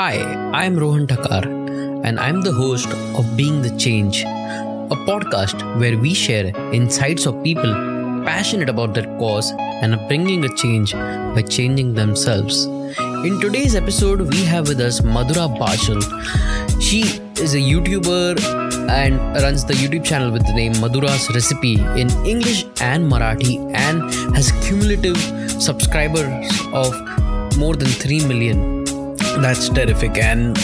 Hi, I'm Rohan Thakar, and I'm the host of Being the Change, a podcast where we share insights of people passionate about their cause and are bringing a change by changing themselves. In today's episode, we have with us Madhura Bachal. She is a YouTuber and runs the YouTube channel with the name Madhura's Recipe in English and Marathi and has cumulative subscribers of more than 3 million. That's terrific. And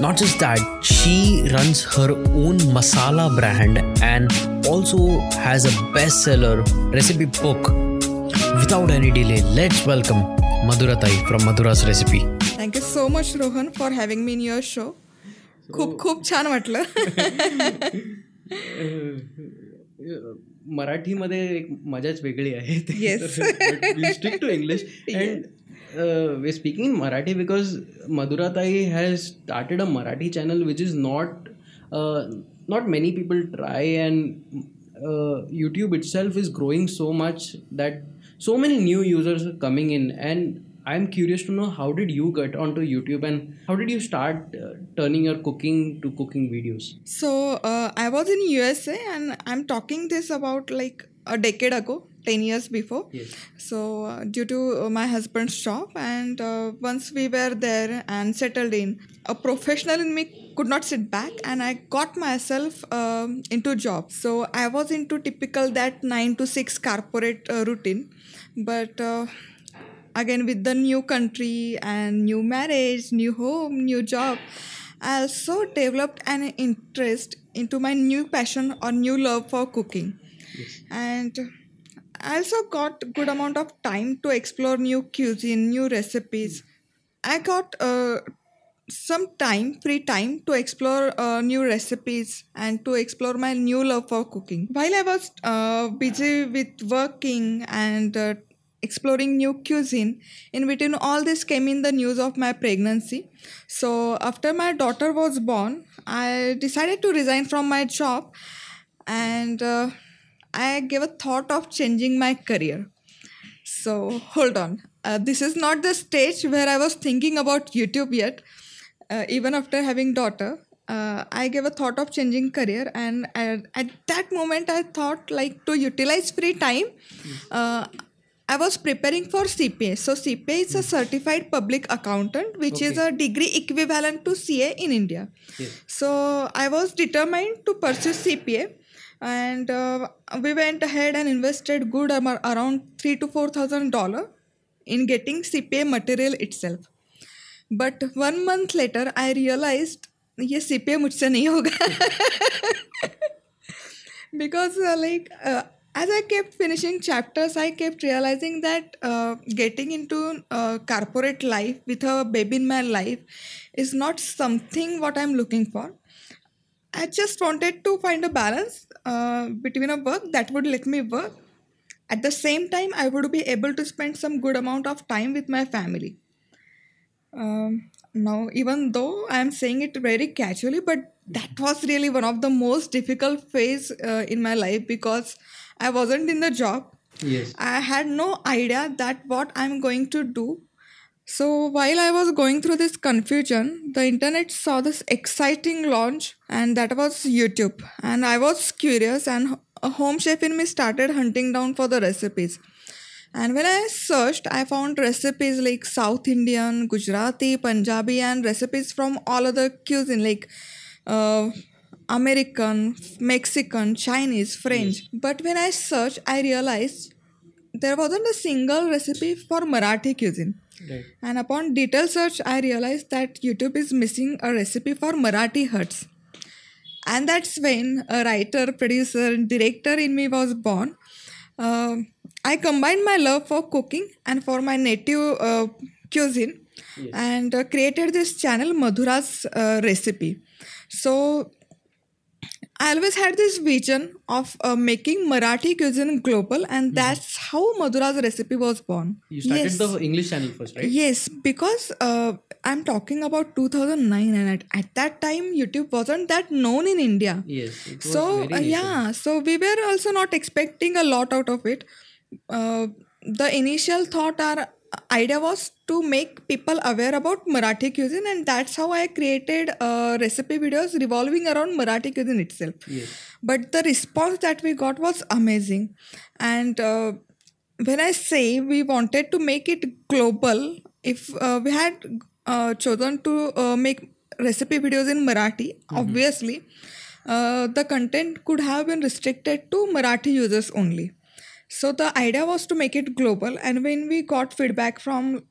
not just that, she runs her own masala brand and also has a bestseller recipe book. Without any delay, let's welcome Madhura Tai from Madhura's Recipe. Thank you so much Rohan for having me in your show खूप खूप छान वाटलं मराठीमध्ये एक मजाच वेगळी आहे to English and uh, we're speaking in Marathi because Madhuratai has started a Marathi channel, which is not uh, not many people try, and uh, YouTube itself is growing so much that so many new users are coming in, and I'm curious to know how did you get onto YouTube and how did you start uh, turning your cooking to cooking videos? So uh, I was in USA and I'm talking this about like a decade ago 10 years before. Yes. so uh, due to uh, my husband's job and uh, once we were there and settled in a professional in me could not sit back and i got myself um, into job. So i was into typical that 9 to 6 corporate uh, routine. But uh, again with the new country and new marriage new home new job i also developed an interest into my new passion or new love for cooking. And I also got good amount of time to explore new cuisine, new recipes. I got uh, some time, free time to explore uh, new recipes and to explore my new love for cooking. While I was uh, busy with working and uh, exploring new cuisine, in between all this came in the news of my pregnancy. So after my daughter was born, I decided to resign from my job and uh, I gave a thought of changing my career. So hold on. Uh, this is not the stage where I was thinking about YouTube yet. Uh, even after having daughter, uh, I gave a thought of changing career, and at, at that moment, I thought like to utilize free time. Uh, I was preparing for CPA. So CPA is a certified public accountant, which is a degree equivalent to CA in India. Yes. So I was determined to pursue CPA, and uh, we went ahead and invested good amo- around three to four thousand dollar in getting CPA material itself. But one month later, I realized ये CPA मुझसे नहीं होगा because uh, like uh, as I kept finishing chapters, I kept realizing that uh, getting into uh, corporate life with a baby in my life is not something what I'm looking for. I just wanted to find a balance uh, between a work that would let me work. At the same time, I would be able to spend some good amount of time with my family. Um, now, even though I am saying it very casually, but that was really one of the most difficult phase uh, in my life because I wasn't in the job. yes I had no idea that what I'm going to do. So while I was going through this confusion, the internet saw this exciting launch, and that was YouTube. And I was curious, and a home chef in me started hunting down for the recipes. And when I searched, I found recipes like South Indian, Gujarati, Punjabi, and recipes from all other cuisine like uh, American, Mexican, Chinese, French. But when I searched, I realized there wasn't a single recipe for Marathi cuisine. Right And upon detailed search, I realized that YouTube is missing a recipe for Marathi huts. And that's when a writer, producer, and director in me was born. Um I combined my love for cooking and for my native uh, cuisine and uh, created this channel, Madhura's uh, Recipe. So I always had this vision of uh, making Marathi cuisine global, and that's how Madhura's Recipe was born. you started Yes. the english channel first right Yes, because uh, I'm talking about 2009, and at, at that time, YouTube wasn't that known in India. yes it was So, very uh, yeah, so we were also not expecting a lot out of it. Uh, the initial thought are idea was to make people aware about Marathi cuisine, and that's how I created uh, recipe videos revolving around Marathi cuisine itself. Yes. But the response that we got was amazing, and uh, when I say we wanted to make it global, if uh, we had uh, chosen to uh, make recipe videos in Marathi, obviously uh, the content could have been restricted to Marathi users only. So the idea was to make it global, and when we got feedback from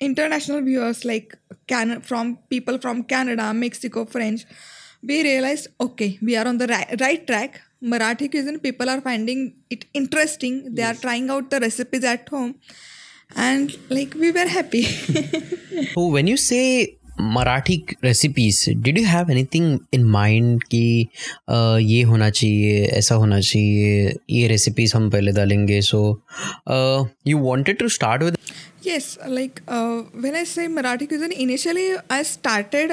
international viewers like Can- from people from Canada, Mexico, French, we realized okay, we are on the ri- right track. Marathi cuisine, people are finding it interesting. They are trying out the recipes at home, and like we were happy. So when you say Marathi recipes did you have anything in mind कि ये होना चाहिए ऐसा होना चाहिए ये recipes हम पहले डालेंगे so you wanted to start with yes like when I say Marathi cuisine initially I started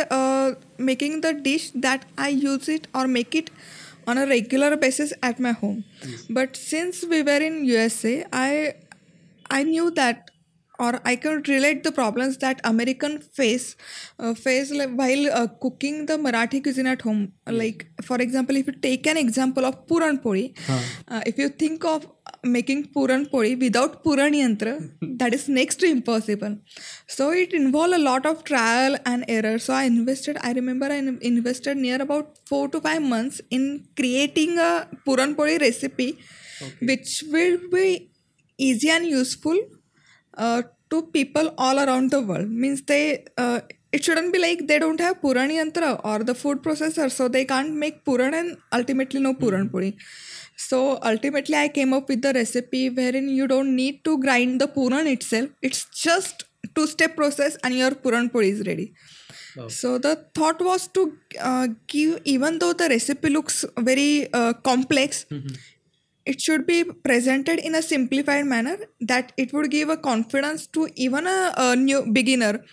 making the dish that I use it or make it on a regular basis at my home but since we were in U S A I I knew that or I can relate the problems that American face uh, face like, while uh, cooking the Marathi cuisine at home. Like for example, if you take an example of puran puri, uh, if you think of making puran puri without puran yantra, that is next to impossible. So it involved a lot of trial and error. So I invested. I remember I invested near about four to five months in creating a puran puri recipe, which will be easy and useful uh, to people all around the world. Means they uh, it shouldn't be like they don't have puran yantra or the food processor so they can't make puran and ultimately no puran puri. So ultimately i came up with the recipe wherein you don't need to grind the puran itself. It's just two step process and your puran puri is ready. So the thought was to uh, give even though the recipe looks very uh, complex it should be presented in a simplified manner that it would give a confidence to even a, a new beginner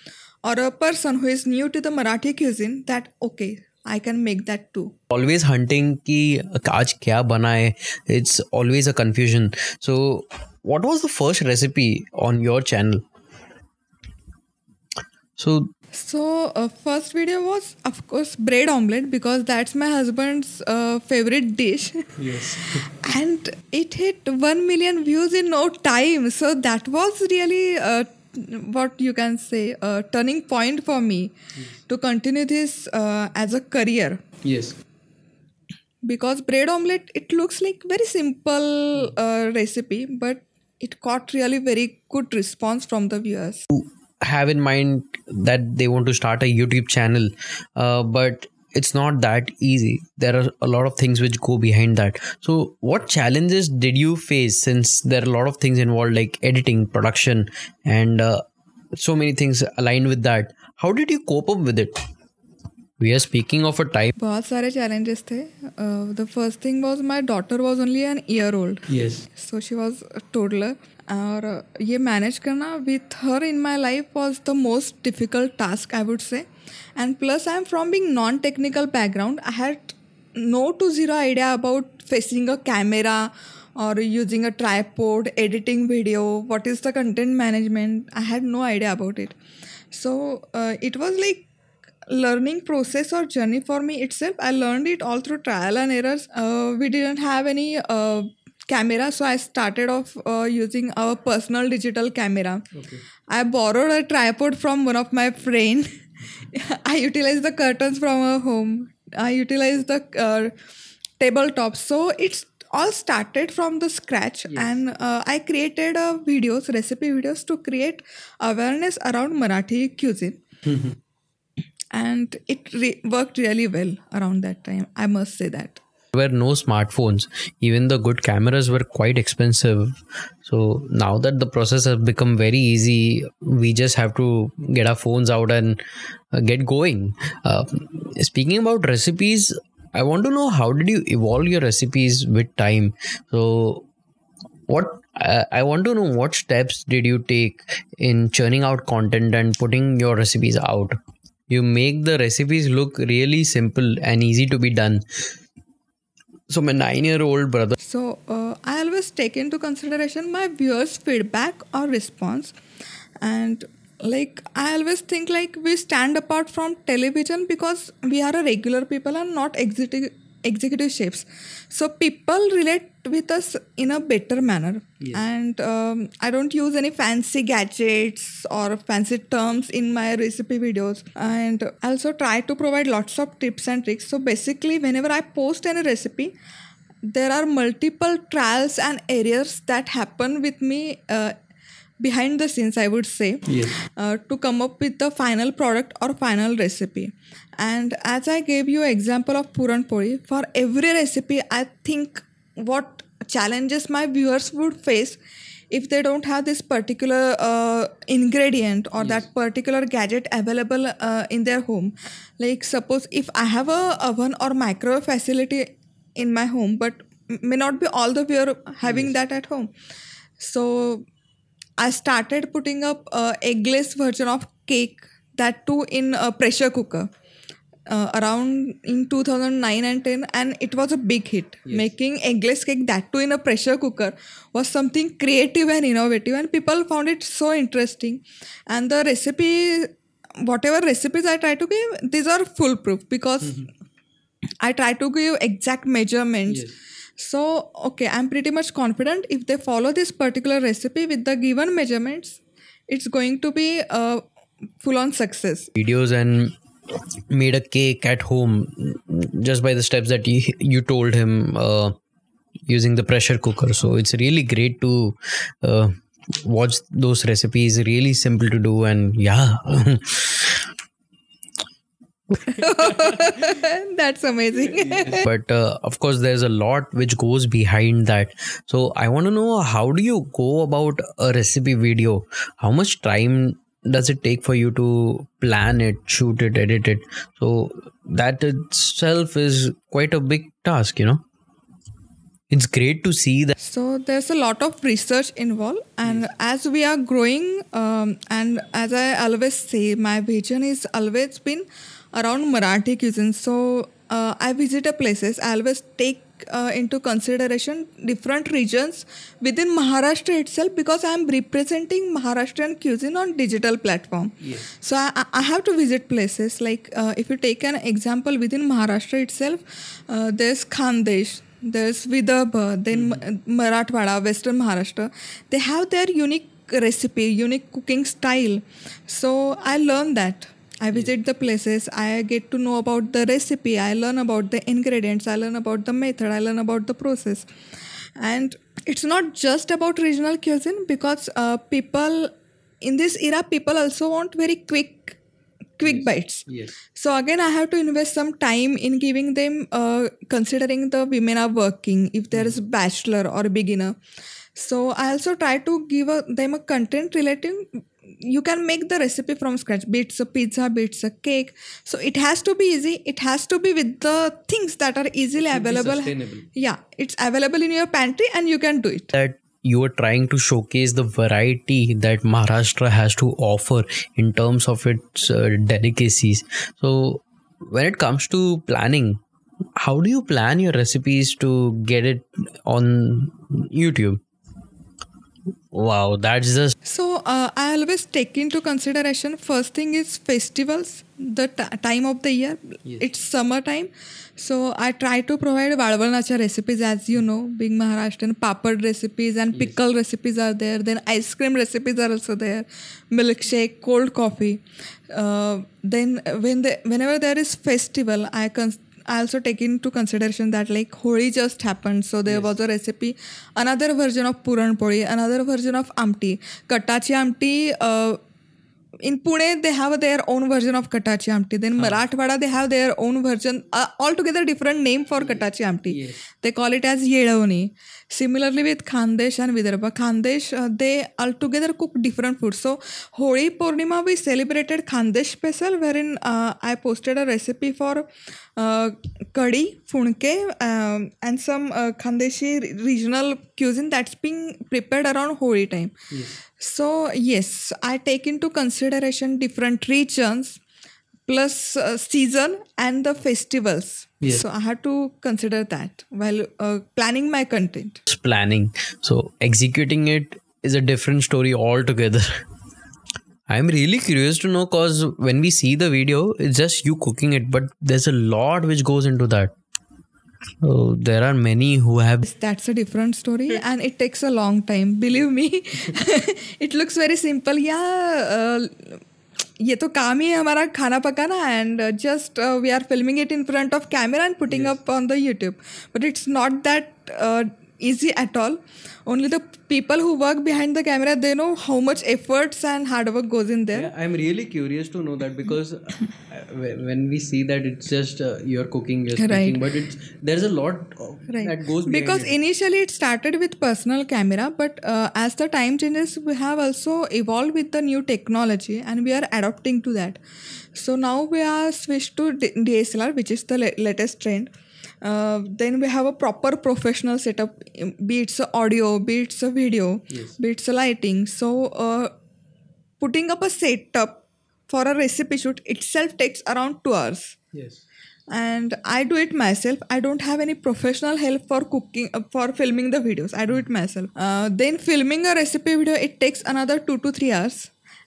or a person who is new to the Marathi cuisine that okay I can make that too. Always hunting ki aaj kya bana hai. It's always a confusion. So, what was the first recipe on your channel? So so uh, first video was of course bread omelette because that's my husband's uh, favorite dish. yes. And it hit 1 million views in no time. So that was really uh, what you can say a turning point for me to continue this uh, as a career. Yes. Because bread omelette it looks like very simple uh, recipe but it got really very good response from the viewers have in mind that they want to start a YouTube channel, uh, but it's not that easy. There are a lot of things which go behind that. So, what challenges did you face since there are a lot of things involved, like editing, production, and uh, so many things aligned with that? How did you cope up with it? We are speaking of a time. बहुत सारे challenges थे the first thing was my daughter was only an year old Yes. so she was a toddler और ये manage करना with her in my life was the most difficult task I would say and plus I'm from being non-technical background I had no to zero idea about facing a camera or using a tripod editing video what is the content management I had no idea about it so uh, it was like learning process or journey for me itself i learned it all through trial and errors uh, we didn't have any uh, camera so i started off uh, using our personal digital camera. I borrowed a tripod from one of my friend. I utilized the curtains from our home. I utilized the uh, tabletop. So it's all started from the scratch and uh, i created uh, videos recipe videos to create awareness around marathi cuisine. And it re- worked really well around that time i must say that were no smartphones. Even the good cameras were quite expensive. So now that the process has become very easy, we just have to get our phones out and uh, get going. Uh, speaking about recipes, I want to know how did you evolve your recipes with time? So what I I want to know what steps did you take in churning out content and putting your recipes out? You make the recipes look really simple and easy to be done so my nine-year-old brother. So uh, I always take into consideration my viewers' feedback or response, and like I always think like we stand apart from television because we are a regular people and not executive executive chefs. So people relate with us in a better manner, and um, I don't use any fancy gadgets or fancy terms in my recipe videos, and I also try to provide lots of tips and tricks. So basically, whenever I post any recipe there are multiple trials and errors that happen with me uh, behind the scenes i would say uh, to come up with the final product or final recipe. And as i gave you example of puran pori for every recipe i think what challenges my viewers would face if they don't have this particular uh, ingredient or that particular gadget available uh, in their home. Like suppose if i have a oven or microwave facility in my home but may not be all the viewer having that at home. So i started putting up a eggless version of cake that too in a pressure cooker uh, around in 2009 and 10 and it was a big hit. Making eggless cake that too in a pressure cooker was something creative and innovative and people found it so interesting. And the recipe whatever recipes i try to give these are foolproof because I try to give exact measurements. So, okay, I'm pretty much confident if they follow this particular recipe with the given measurements, it's going to be a full on success. videos and made a cake at home just by the steps that you, you told him uh, using the pressure cooker so it's really great to uh, watch those recipes really simple to do and yeah That's amazing. but uh, of course there's a lot which goes behind that. So i want to know how do you go about a recipe video? How much time does it take for you to plan it shoot it edit it? So that itself is quite a big task you know? It's great to see that. So, there's a lot of research involved, and as we are growing, um, and as I always say, my vision is always been around Marathi cuisine. So, uh, I visit a places, I always take uh, into consideration different regions within Maharashtra itself because I am representing Maharashtrian cuisine on digital platform. Yes. So I, I- have to visit places like uh, if you take an example within Maharashtra itself, uh, there's Khandesh, there's Vidarbha, then Ma- Marathwada, Western Maharashtra. They have their unique recipe, unique cooking style. So I learn that. I visit the places, I get to know about the recipe, I learn about the ingredients, I learn about the method, I learn about the process. And it's not just about regional cuisine because uh, people in this era, people also want very quick, quick bites. yes So again, I have to invest some time in giving them, uh, considering the women are working, if there is bachelor or beginner. So I also try to give a, them a content relating. You can make the recipe from scratch. Be it's a pizza, be it's a cake. So it has to be easy. It has to be with the things that are easily available. Yeah, it's available in your pantry and you can do it. that you are trying to showcase the variety that Maharashtra has to offer in terms of its uh, delicacies. So, when it comes to planning, how do you plan your recipes to get it on YouTube? Wow, that's just So uh, I always take into consideration first thing is festivals, the t- time of the year. It's summertime, so I try to provide Valvalnacha recipes as you know, being Maharashtrian papad recipes and pickle recipes are there. Then ice cream recipes are also there, milkshake, cold coffee. Uh, then when the whenever there is festival, I cons- I also take into consideration that like Holi just happened, so there was a recipe, another version of Puran Poli, another version of Amti, Katachi Amti. Uh, in Pune, they have their own version of Katachi Amti. Then Marathwada, they have their own version, uh, altogether different name for Katachi Amti. They call it as Yelavani. Similarly with Khandesh and Vidarbha, Khandesh, uh, they altogether cook different foods. So Holi Purnima, we celebrated Khandesh special, wherein uh, I posted a recipe for uh, kadi, funke, um, and some uh, Khandeshi regional cuisine that's being prepared around Holi time. So yes, I take into consideration different regions plus uh, season and the festivals. Yes. So I had to consider that while uh, planning my content. It's planning. So executing it is a different story altogether. I'm really curious to know because when we see the video, it's just you cooking it, but there's a lot which goes into that. So there are many who have That's a different story and it takes a long time. Believe me, it looks very simple. Yeah, uh, ये तो काम ही है हमारा खाना पकाना and just we are filming it in front of camera and putting up on the YouTube but it's not that easy at all. Only the people who work behind the camera they know how much efforts and hard work goes in there. Yeah, I'm really curious to know that because uh, when we see that it's just uh, you're cooking, you're Right. cooking, but it's there's a lot of, right. that goes because it. initially it started with personal camera but uh, as the time changes we have also evolved with the new technology and we are adapting to that. So now we are switched to dslr which is the latest trend uh, then we have a proper professional setup be it's a audio be it's a video be it's a lighting so uh, putting up a setup for a recipe shoot itself takes around two hours Yes. and I do it myself. I don't have any professional help for cooking uh, for filming the videos. I do it myself. Uh, then filming a recipe video it takes another two to three hours,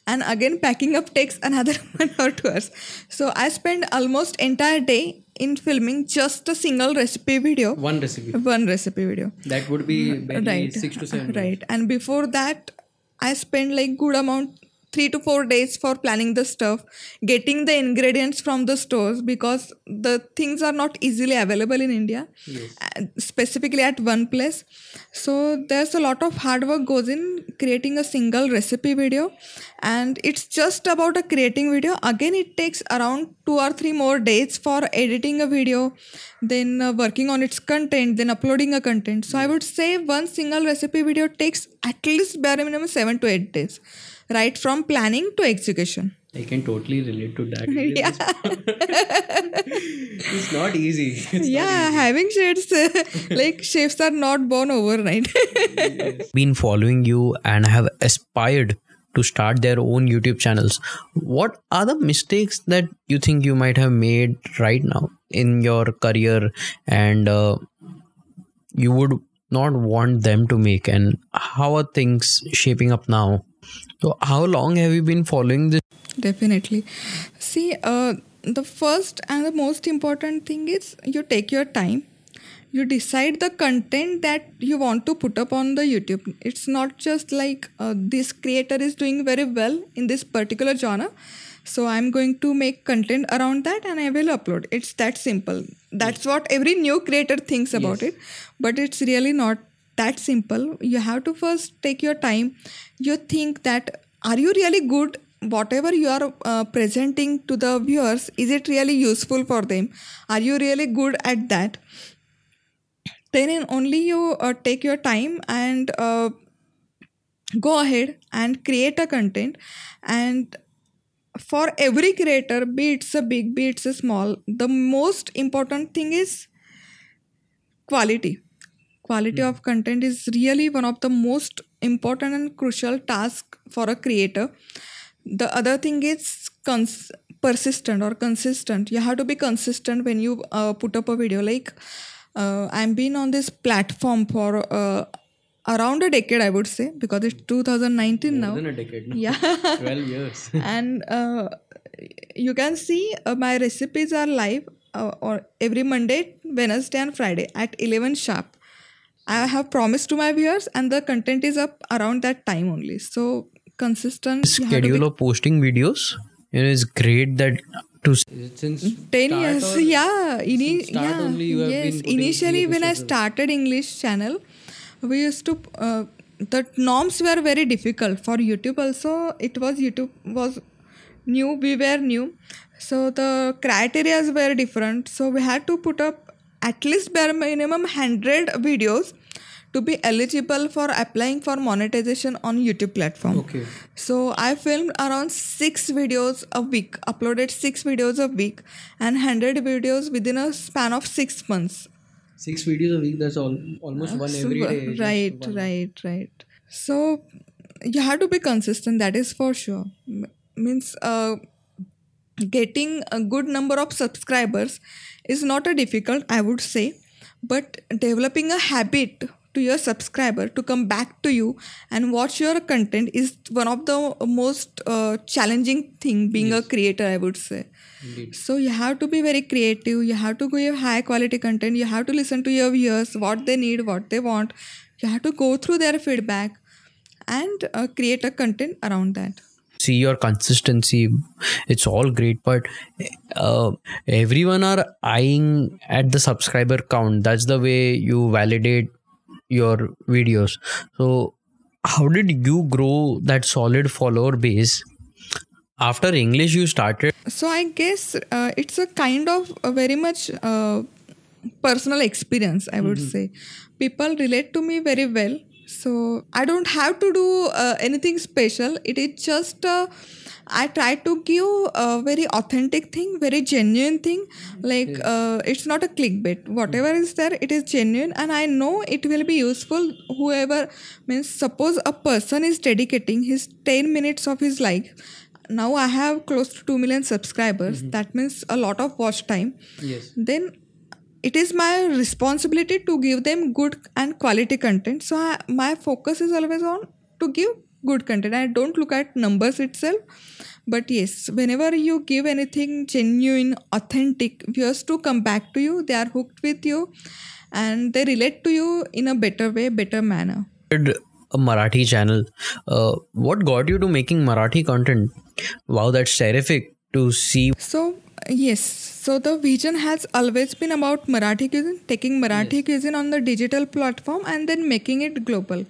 and again packing up takes another one or two hours. So I spend almost entire day in filming just a single recipe video, One recipe one recipe video. that would be uh, barely Right. six to seven. Right. And before that, I spend like good amount three to four days for planning the stuff, getting the ingredients from the stores because the things are not easily available in India, uh, specifically at one place. So there's a lot of hard work goes in creating a single recipe video, and it's just about a creating video. Again, it takes around two or three more days for editing a video, then uh, working on its content, then uploading a content. So I would say one single recipe video takes at least bare minimum seven to eight days, right from planning to execution. I can totally relate to that. Yeah. it's not easy. It's yeah, having shades like chefs are not born overnight. been following you and have aspired to start their own YouTube channels. What are the mistakes that you think you might have made right now in your career and uh, you would not want them to make? And how are things shaping up now? So, how long have you been following this? Definitely. See, uh, the first and the most important thing is you take your time. You decide the content that you want to put up on the YouTube. It's not just like uh, this creator is doing very well in this particular genre. So I'm going to make content around that and I will upload. It's that simple. That's what every new creator thinks about it. But it's really not that simple. You have to first take your time. You think that are you really good? Whatever you are uh, presenting to the viewers is it really useful for them? Are you really good at that? Then only you uh, take your time and uh, go ahead and create a content. And for every creator be it's a big be it's a small the most important thing is quality quality of content is really one of the most important and crucial task for a creator the other thing is cons- persistent or consistent you have to be consistent when you uh, put up a video like uh, i'm been on this platform for uh, around a decade i would say because it's 2019 now than a decade. no? yeah 12 years. and uh, you can see uh, my recipes are live uh, or every monday wednesday and friday at 11 sharp i have promised to my viewers and the content is up around that time only. So consistent you have to be- Schedule of posting videos. It is great that to since 10 years yeah ini- start yeah only you have yes been initially when i started english channel we used to uh, the norms were very difficult for youtube also. It was youtube was new we were new. So the criteria were different. So we had to put up at least bare minimum 100 videos to be eligible for applying for monetization on youtube platform Okay. so I filmed around six videos a week, uploaded six videos a week, and 100 videos within a span of six months. Six videos a week. That's all almost one every Super. day. Right, one. right, right. So you have to be consistent. That is for sure. M- means uh, getting a good number of subscribers is not a difficult i would say but developing a habit to your subscriber to come back to you and watch your content is one of the most uh, challenging thing being a creator i would say. Indeed. so you have to be very creative you have to give high quality content you have to listen to your viewers what they need what they want. You have to go through their feedback and uh, create a content around that see your consistency it's all great. But uh, everyone are eyeing at the subscriber count. That's the way you validate your videos. So how did you grow that solid follower base after english you started? So i guess uh, it's a kind of a very much uh, personal experience i would say. People relate to me very well so i don't have to do uh, anything special. It is just uh, i try to give a very authentic thing very genuine thing. Like uh, it's not a clickbait. Whatever is there it is genuine and i know it will be useful. Whoever means suppose a person is dedicating his 10 minutes of his life. Now i have close to 2 million subscribers. That means a lot of watch time. Yes. Then it is my responsibility to give them good and quality content. So I, my focus is always on to give good content. I don't look at numbers itself but yes whenever you give anything genuine authentic viewers to come back to you they are hooked with you and they relate to you in a better way better manner. A marathi channel uh, what got you to making marathi content? Wow that's terrific to see. So yes, so the vision has always been about Marathi cuisine, taking Marathi cuisine on the digital platform and then making it global.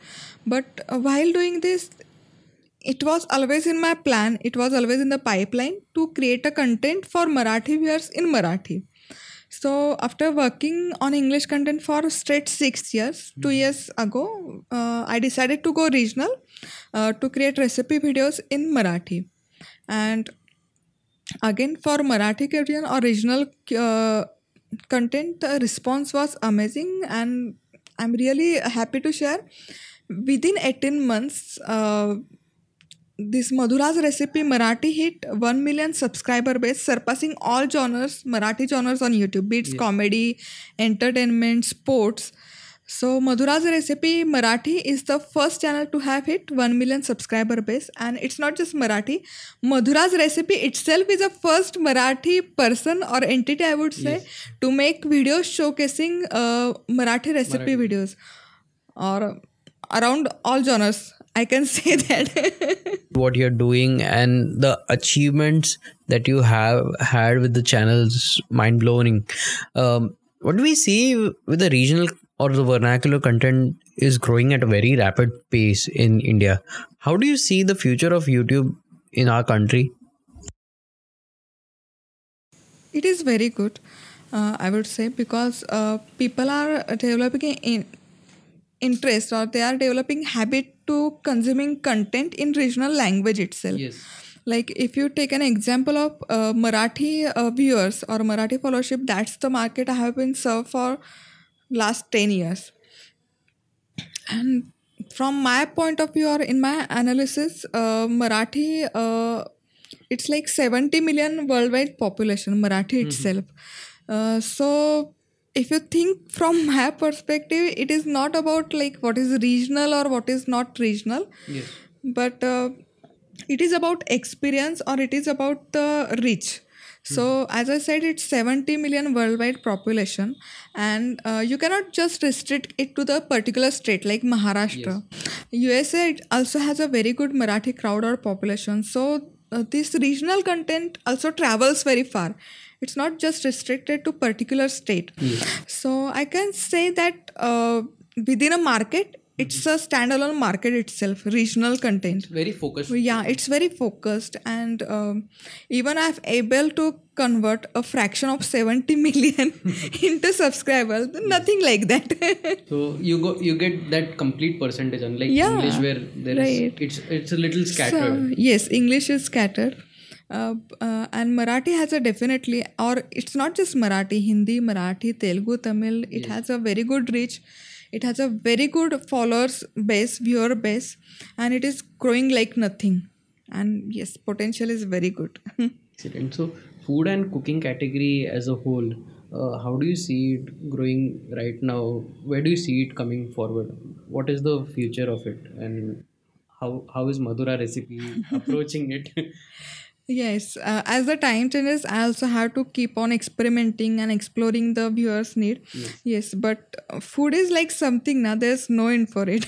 But uh, while doing this, it was always in my plan. It was always in the pipeline to create a content for Marathi viewers in Marathi. So after working on English content for straight six years, two years ago, uh, I decided to go regional uh, to create recipe videos in Marathi. And again for Marathi Korean original uh, content, the response was amazing, and I'm really happy to share. Within 18 months, uh, this Madhura's recipe Marathi hit 1 million subscriber base, surpassing all genres, Marathi genres on YouTube, be it comedy, entertainment, sports. So Madhura's recipe Marathi is the first channel to have hit 1 million subscriber base and it's not just Marathi. Madhura's recipe itself is the first Marathi person or entity I would say to make videos showcasing uh, Marathi recipe videos or around all genres. I can say that. what you're doing and the achievements that you have had with the channels mind blowing um, what do we see with the regional or the vernacular content is growing at a very rapid pace in india. How do you see the future of youtube in our country? It is very good, uh, I would say, because uh, people are developing in interest or they are developing habit to consuming content in regional language itself. Yes. Like if you take an example of uh, Marathi uh, viewers or Marathi followership, that's the market I have been served for last 10 years. And from my point of view or in my analysis, uh, Marathi, uh, it's like 70 million worldwide population, Marathi itself. Uh, so if you think from my perspective, it is not about like what is regional or what is not regional, yes. but uh, it is about experience or it is about the reach so as i said it's 70 million worldwide population and uh, you cannot just restrict it to the particular state like maharashtra. Usa it also has a very good marathi crowd or population. So uh, this regional content also travels very far. It's not just restricted to particular state. So i can say that uh, within a market it's a standalone market itself regional content. Very focused. Yeah it's very focused and um, even i've able to convert a fraction of 70 million into subscribers. Nothing like that. So you go you get that complete percentage unlike Yeah, english where there is right. it's it's a little scattered. So, yes english is scattered. Uh, uh, and marathi has a definitely or it's not just marathi hindi marathi telugu tamil it has a very good reach it has a very good followers base viewer base and it is growing like nothing and yes potential is very good Excellent. So, food and cooking category as a whole, uh, how do you see it growing right now? Where do you see it coming forward? What is the future of it, and how how is Madhura recipe approaching it? Yes, uh, as the time changes, I also have to keep on experimenting and exploring the viewers' need. Yes. Yes, but uh, food is like something now. There's no end for it.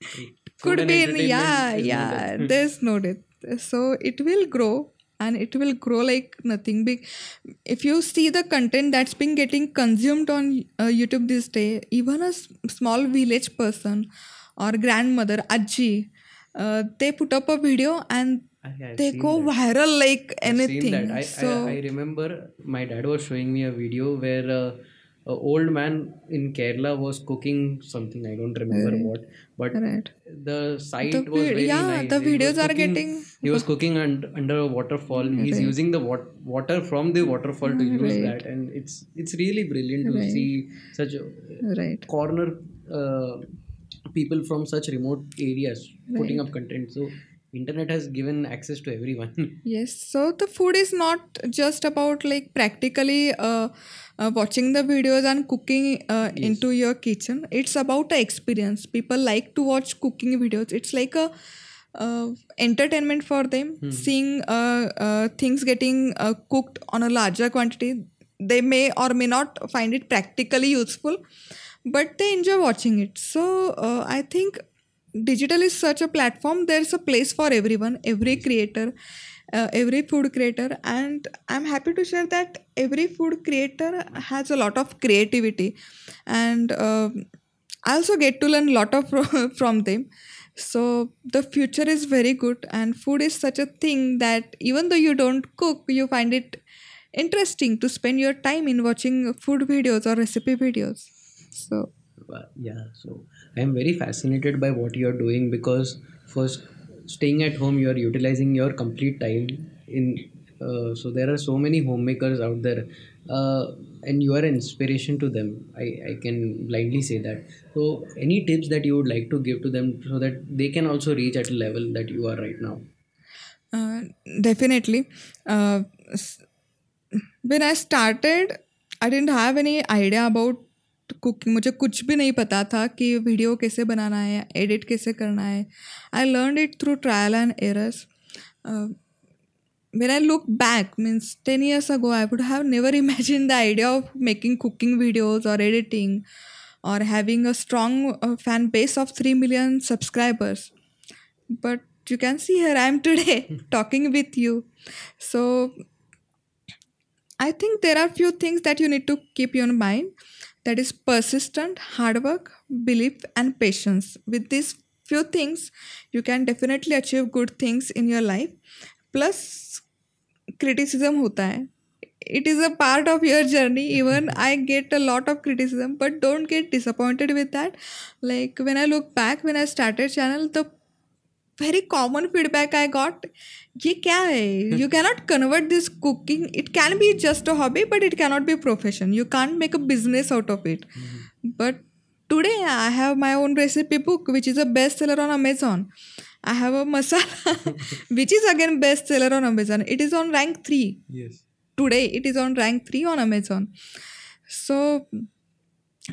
Could be in, yeah, no yeah. There's no death. So it will grow and it will grow like nothing big. If you see the content that's been getting consumed on uh, YouTube this day, even a small village person or grandmother, Ajji, uh, they put up a video and I they go that. viral like anything. I, so I, I remember my dad was showing me a video where uh, a old man in Kerala was cooking something. I don't remember what, but right. the site The was very yeah, nice. the He videos are getting- He was cooking und, under a waterfall. He's using the wat- water from the waterfall to use Right. that, and it's it's really brilliant to Right. see such a Right. corner uh, people from such remote areas putting up content. So internet has given access to everyone. Yes, so the food is not just about like practically uh, uh, watching the videos and cooking uh, into your kitchen. It's about the experience. People like to watch cooking videos. It's like a uh, entertainment for them. Seeing uh, uh, things getting uh, cooked on a larger quantity, they may or may not find it practically useful, but they enjoy watching it. So uh, I think digital is such a platform there's a place for everyone every creator uh, every food creator. And i'm happy to share that every food creator has a lot of creativity. And um i also get to learn a lot of from them. So the future is very good and food is such a thing that even though you don't cook you find it interesting to spend your time in watching food videos or recipe videos. So yeah so i am very fascinated by what you are doing because first staying at home you are utilizing your complete time in uh, so there are so many homemakers out there uh, and you are an inspiration to them. I, I can blindly say that. So any tips that you would like to give to them so that they can also reach at a level that you are right now? Uh, definitely. Uh, when I started, I didn't have any idea about cooking मुझे कुछ भी नहीं पता था कि video कैसे बनाना है edit कैसे करना है। I learn it through trial and errors when I look back means ten years ago I would have never imagine the idea of making cooking videos और एडिटिंग और having a strong fan base of three million subscribers but you can see here I am today talking with you so I think there are few things that you need to keep your mind That is persistent, hard work, belief, and patience. With these few things, you can definitely achieve good things in your life. Plus, criticism hota hai. It is a part of your journey. Even I get a lot of criticism, but don't get disappointed with that. Like when I look back, when I started channel, the very common feedback I got, ये क्या है? You cannot convert this cooking. It can be just a hobby, but it cannot be a profession. You can't make a business out of it. But today I have my own recipe book, which is a bestseller on Amazon. I have a masala, which is again bestseller on Amazon. It is on rank three yes today. It is on rank three on Amazon. So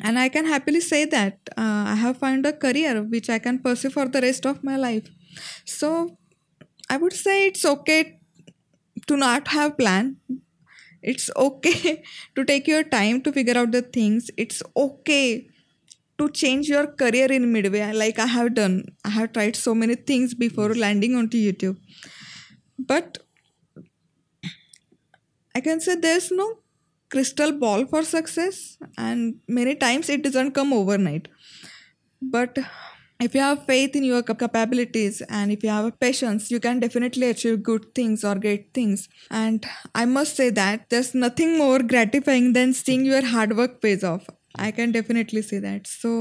and i can happily say that uh, i have found a career which i can pursue for the rest of my life so i would say it's okay to not have plan. It's okay to take your time to figure out the things. It's okay to change your career in midway like i have done. I have tried so many things before landing onto youtube. But i can say there's no crystal ball for success and many times it doesn't come overnight. But if you have faith in your capabilities and if you have a patience you can definitely achieve good things or great things and i must say that there's nothing more gratifying than seeing your hard work pays off i can definitely say that so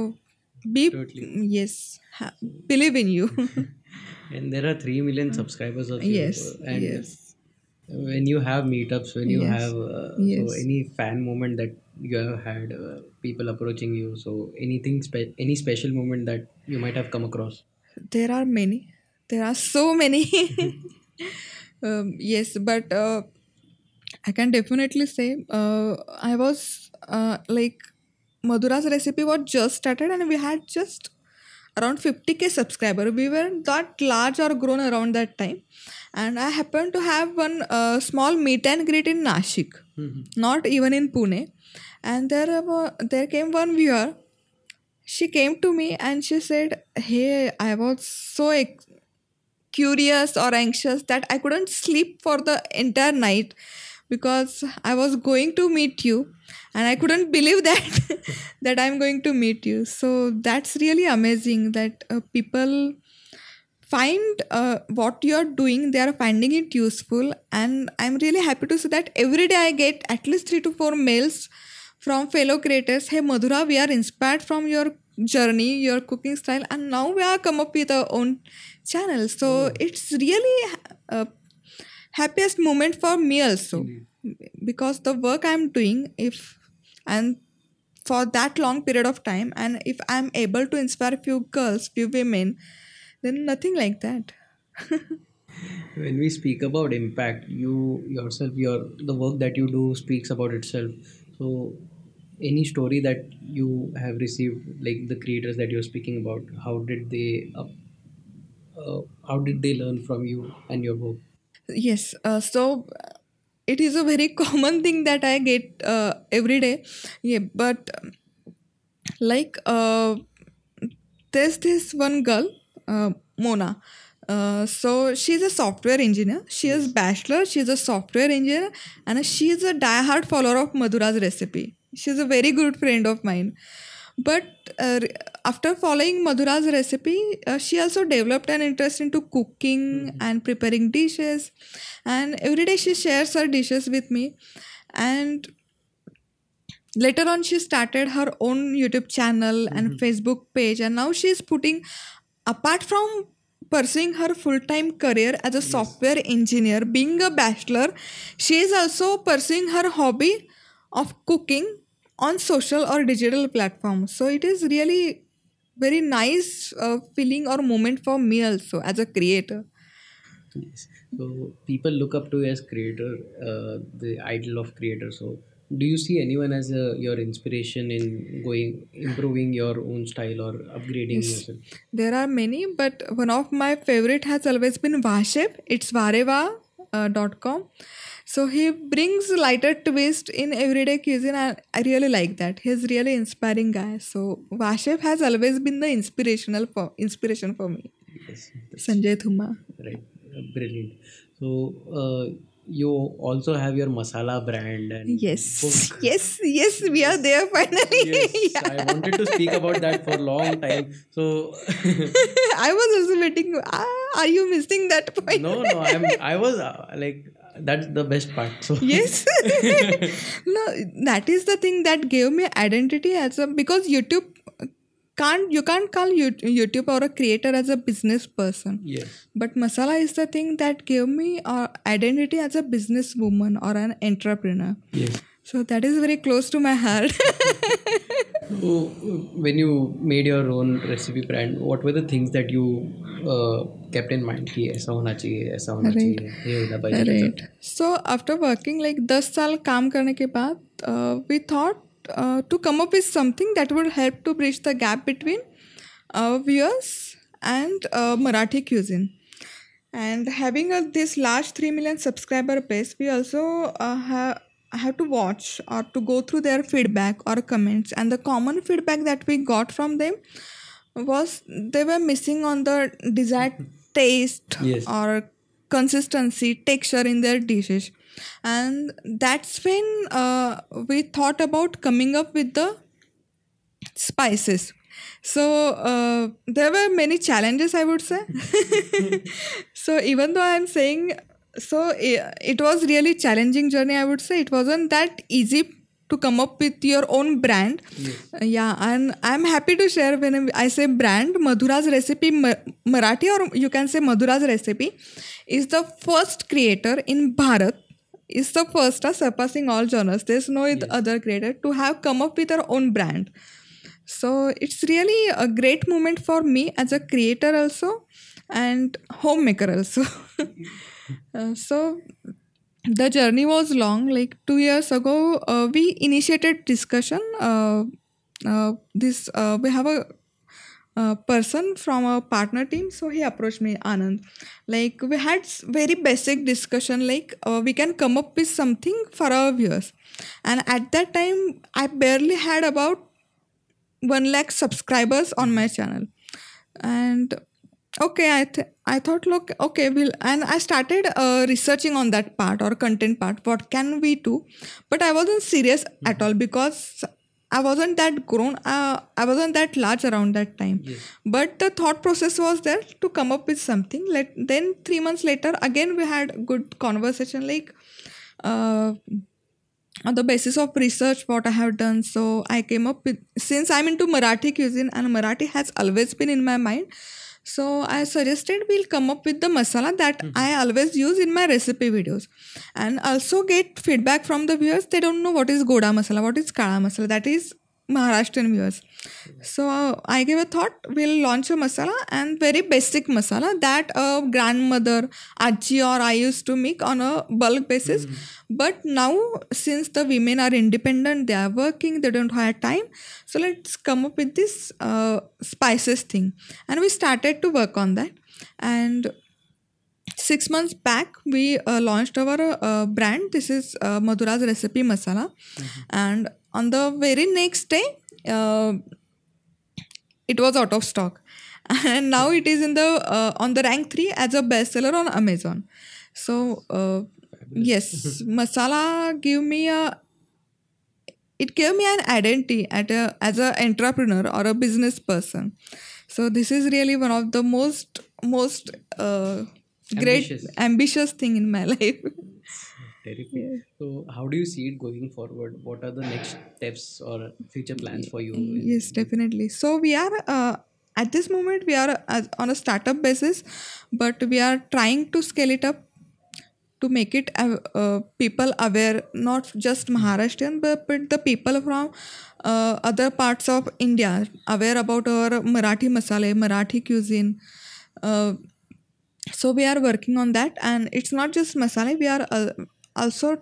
be Totally. yes ha- believe in you and there are 3 million subscribers of you yes and yes when you have meetups when you Yes. have uh, Yes. so any fan moment that you have had uh, people approaching you. So anything spe- any special moment that you might have come across? There are many. There are so many. Um, yes but uh, I can definitely say uh, I was uh, like Madhura's recipe was just started and we had just around 50k subscriber. We were not large or grown around that time, and I happened to have one uh, small meet and greet in Nashik, not even in Pune, and there wa- there came one viewer. She came to me and she said, "Hey, I was so ex- curious or anxious that I couldn't sleep for the entire night because I was going to meet you and I couldn't believe that that I'm going to meet you. So that's really amazing that uh, people find uh, what you're doing they are finding it useful and i'm really happy to see that every day i get at least 3 to 4 mails from fellow creators hey madhura we are inspired from your journey your cooking style and now we are come up with our own channel. So hmm. it's really a happiest moment for me also. Because the work i'm doing if and for that long period of time and if i'm able to inspire few girls few women then nothing like that. When we speak about impact you yourself your the work that you do speaks about itself so any story that you have received like the creators that you're speaking about how did they uh, uh, how did they learn from you and your work? Yes uh, so it is a very common thing that i get uh, every day. Yeah but like uh, there's this one girl uh, mona uh, so she's a software engineer. She is bachelor. She's a software engineer and she is a diehard follower of madhura's recipe. She's a very good friend of mine. But uh, after following madhura's recipe uh, she also developed an interest into cooking and preparing dishes. And every day she shares her dishes with me. And later on she started her own youtube channel and facebook page. And now she's putting apart from pursuing her full-time career as a software engineer being a bachelor she is also pursuing her hobby of cooking on social or digital platforms so it is really very nice uh, feeling or moment for me also as a creator. Yes. So people look up to you as creator uh, the idol of creator so do you see anyone as a, your inspiration in going improving your own style or upgrading yourself There are many, but one of my favorite has always been Vahchef. It's vahrehvah uh. So he brings lighter twist in everyday cuisine. and I really like that. He's really inspiring guy. So Vahchef has always been the inspirational for inspiration for me. yes Sanjay Thumma. right brilliant so uh, you also have your masala brand and Yes, yes, yes. We are there finally. yes Yeah. i wanted to speak about that for a long time so I was also waiting. Ah, are you missing that point? no no i'm i was uh, like that's the best part so yes no that is the thing that gave me identity as a because youtube can't you can't call Yout- youtube or a creator as a business person yes but masala is the thing that gave me uh, identity as a business woman or an entrepreneur yes so that is very close to my heart so when you made your own recipe brand what were the things that you uh, kept in mind कि ऐसा होना चाहिए ऐसा होना Right. चाहिए ये होना चाहिए right so after working like 10 साल काम करने के बाद uh, we thought uh, to come up with something that would help to bridge the gap between our viewers and uh, Marathi cuisine. And having a, this large 3 million subscriber base we also uh, have have to watch or to go through their feedback or comments. And the common feedback that we got from them was they were missing on the desired taste Yes. or consistency texture in their dishes and that's when uh, we thought about coming up with the spices. So uh, there were many challenges i would say. So even though i'm saying so it was really challenging journey i would say. It wasn't that easy to come up with your own brand. Uh, yeah and i'm happy to share when i say brand madhura's recipe Ma- marathi or you can say madhura's recipe is the first creator in bharat is the first surpassing all genres. There's no other creator to have come up with her own brand. So it's really a great moment for me as a creator also and homemaker also. Uh, so the journey was long. Like two years ago uh, we initiated discussion uh, uh, this uh, we have a, a person from a partner team so he approached me anand. Like we had very basic discussion like uh, we can come up with something for our viewers. And at that time i barely had about 1 lakh subscribers on my channel. And okay i th- i thought look okay we'll and i started uh, researching on that part or content part. What can we do? But i wasn't serious at all because i wasn't that grown uh, i wasn't that large around that time. But the thought process was there to come up with something. Let then 3 months later again we had good conversation like uh, on the basis of research what i have done. So i came up with since i'm into marathi cuisine and marathi has always been in my mind so i suggested we'll come up with the masala that hmm. i always use in my recipe videos. And also get feedback from the viewers. They don't know what is goda masala what is kala masala. That is maharashtrian viewers. So i gave a thought. We'll launch a masala and very basic masala that a grandmother aji or i used to make on a bulk basis. But now since the women are independent they are working they don't have time. So let's come up with this uh, spices thing. And we started to work on that. And six months back we uh, launched our uh, brand. This is uh, madhura's recipe masala. And on the very next day uh, it was out of stock. And now it is in the uh, on the rank 3 as a bestseller on amazon. So uh, yes masala give me a it gave me an identity at a, as an entrepreneur or a business person. So this is really one of the most most uh, great Ambitious. ambitious thing in my life Terrific. So, how do you see it going forward? What are the next steps or future plans for you? yes definitely so we are uh, at this moment we are uh, on a startup basis but we are trying to scale it up to make it uh, uh, people aware not just maharashtrian but, but the people from uh, other parts of india aware about our marathi masala marathi cuisine uh, so we are working on that. And it's not just masala we are uh, also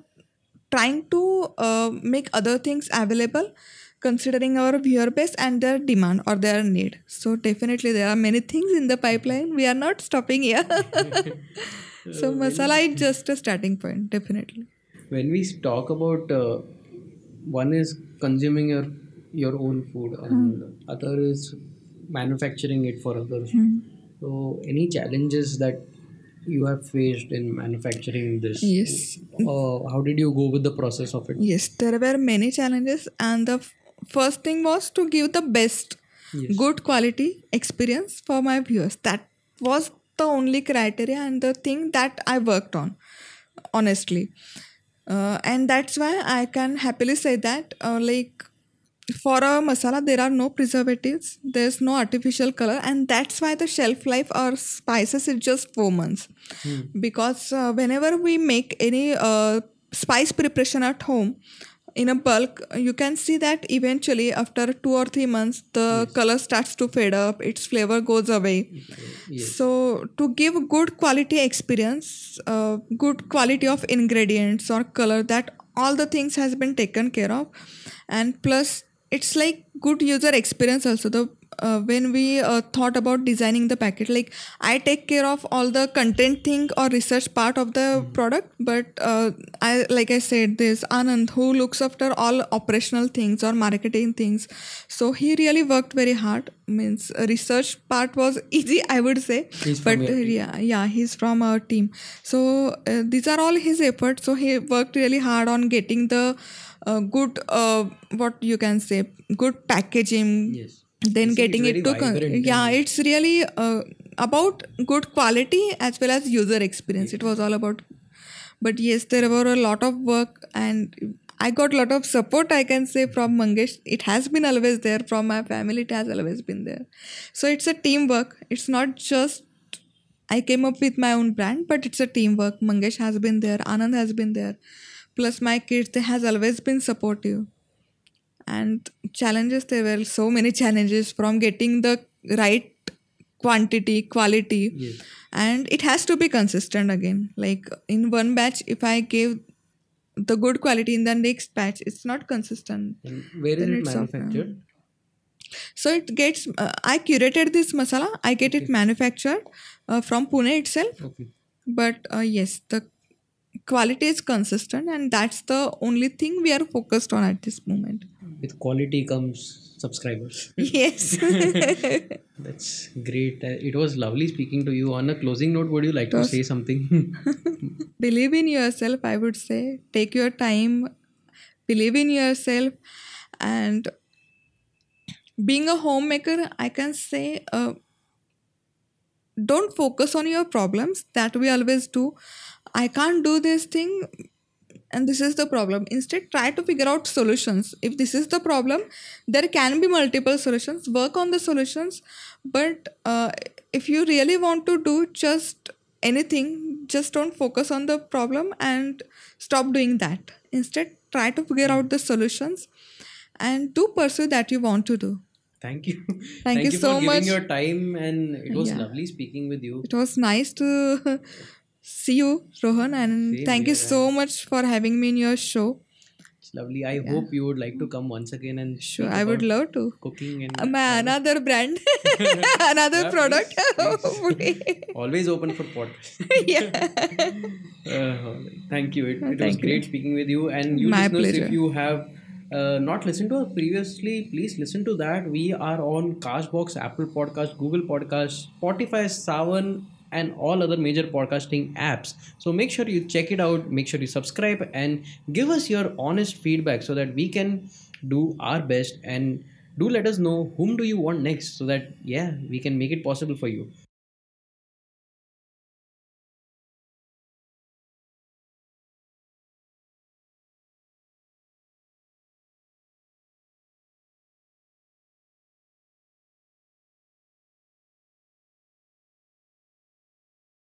trying to uh, make other things available considering our viewer base and their demand or their need. So definitely there are many things in the pipeline. We are not stopping here. So masala is just a starting point definitely. When we talk about uh, one is consuming your your own food and other is manufacturing it for others. So, any challenges that you have faced in manufacturing this? yes Uh, how did you go with the process of it? yes there were many challenges and the f- first thing was to give the best Yes. good quality experience for my viewers that was the only criteria and the thing that i worked on honestly uh, and that's why i can happily say that uh, like for a masala there are no preservatives. There's no artificial color. And that's why the shelf life or spices is just four months. Because uh, whenever we make any uh, spice preparation at home in a bulk you can see that eventually after two or three months the color starts to fade up. Its flavor goes away. So to give good quality experience uh, good quality of ingredients or color that all the things has been taken care of. And plus it's like good user experience also. The uh, when we uh, thought about designing the packet like i take care of all the content thing or research part of the product but uh, i like i said there's anand who looks after all operational things or marketing things. So he really worked very hard. Means uh, research part was easy i would say. He's but yeah yeah he's from our team. So uh, these are all his efforts. So he worked really hard on getting the uh, good uh, what you can say good packaging Yes. then getting it to con- yeah it's really uh, about good quality as well as user experience. It was all about but yes there were a lot of work and i got a lot of support i can say from mangesh. It has been always there from my family it has always been there. So it's a teamwork. It's not just I came up with my own brand, but it's a teamwork. Mangesh has been there, Anand has been there, plus my kids. They has always been supportive. And challenges, there were so many challenges from getting the right quantity, quality, Yes. and it has to be consistent again. Like in one batch, if I give the good quality in the next batch, it's not consistent. And where is it off, uh, manufactured? So it gets. Uh, I curated this masala. I get it manufactured uh, from Pune itself. Okay. But uh, yes, the quality is consistent, and that's the only thing we are focused on at this moment. With quality comes subscribers. yes. That's great. Uh, it was lovely speaking to you. On a closing note, would you like to say something? believe in yourself. I would say take your time. Believe in yourself, and being a homemaker, I can say. Uh, don't focus on your problems that we always do i can't do this thing and this is the problem instead try to figure out solutions if this is the problem there can be multiple solutions work on the solutions but uh, if you really want to do just anything just don't focus on the problem and stop doing that instead try to figure out the solutions and do pursue that you want to do Thank you. Thank you for so giving much. your time, and it was Yeah. lovely speaking with you. It was nice to see you, Rohan, and Same thank you here, so much for having me in your show. It's lovely. I hope you would like to come once again and Sure, I would love to. cooking and My another brand, another Yeah, product. always open for podcast. yeah. Uh, thank you. It, it was Thank you. great speaking with you. And you My listeners, pleasure. if you have uh, not listened to us previously, please listen to that. We are on Castbox, Apple Podcast, Google Podcast, Spotify, Saavn, and all other major podcasting apps. So make sure you check it out. Make sure you subscribe and give us your honest feedback so that we can do our best and do let us know whom do you want next so that yeah we can make it possible for you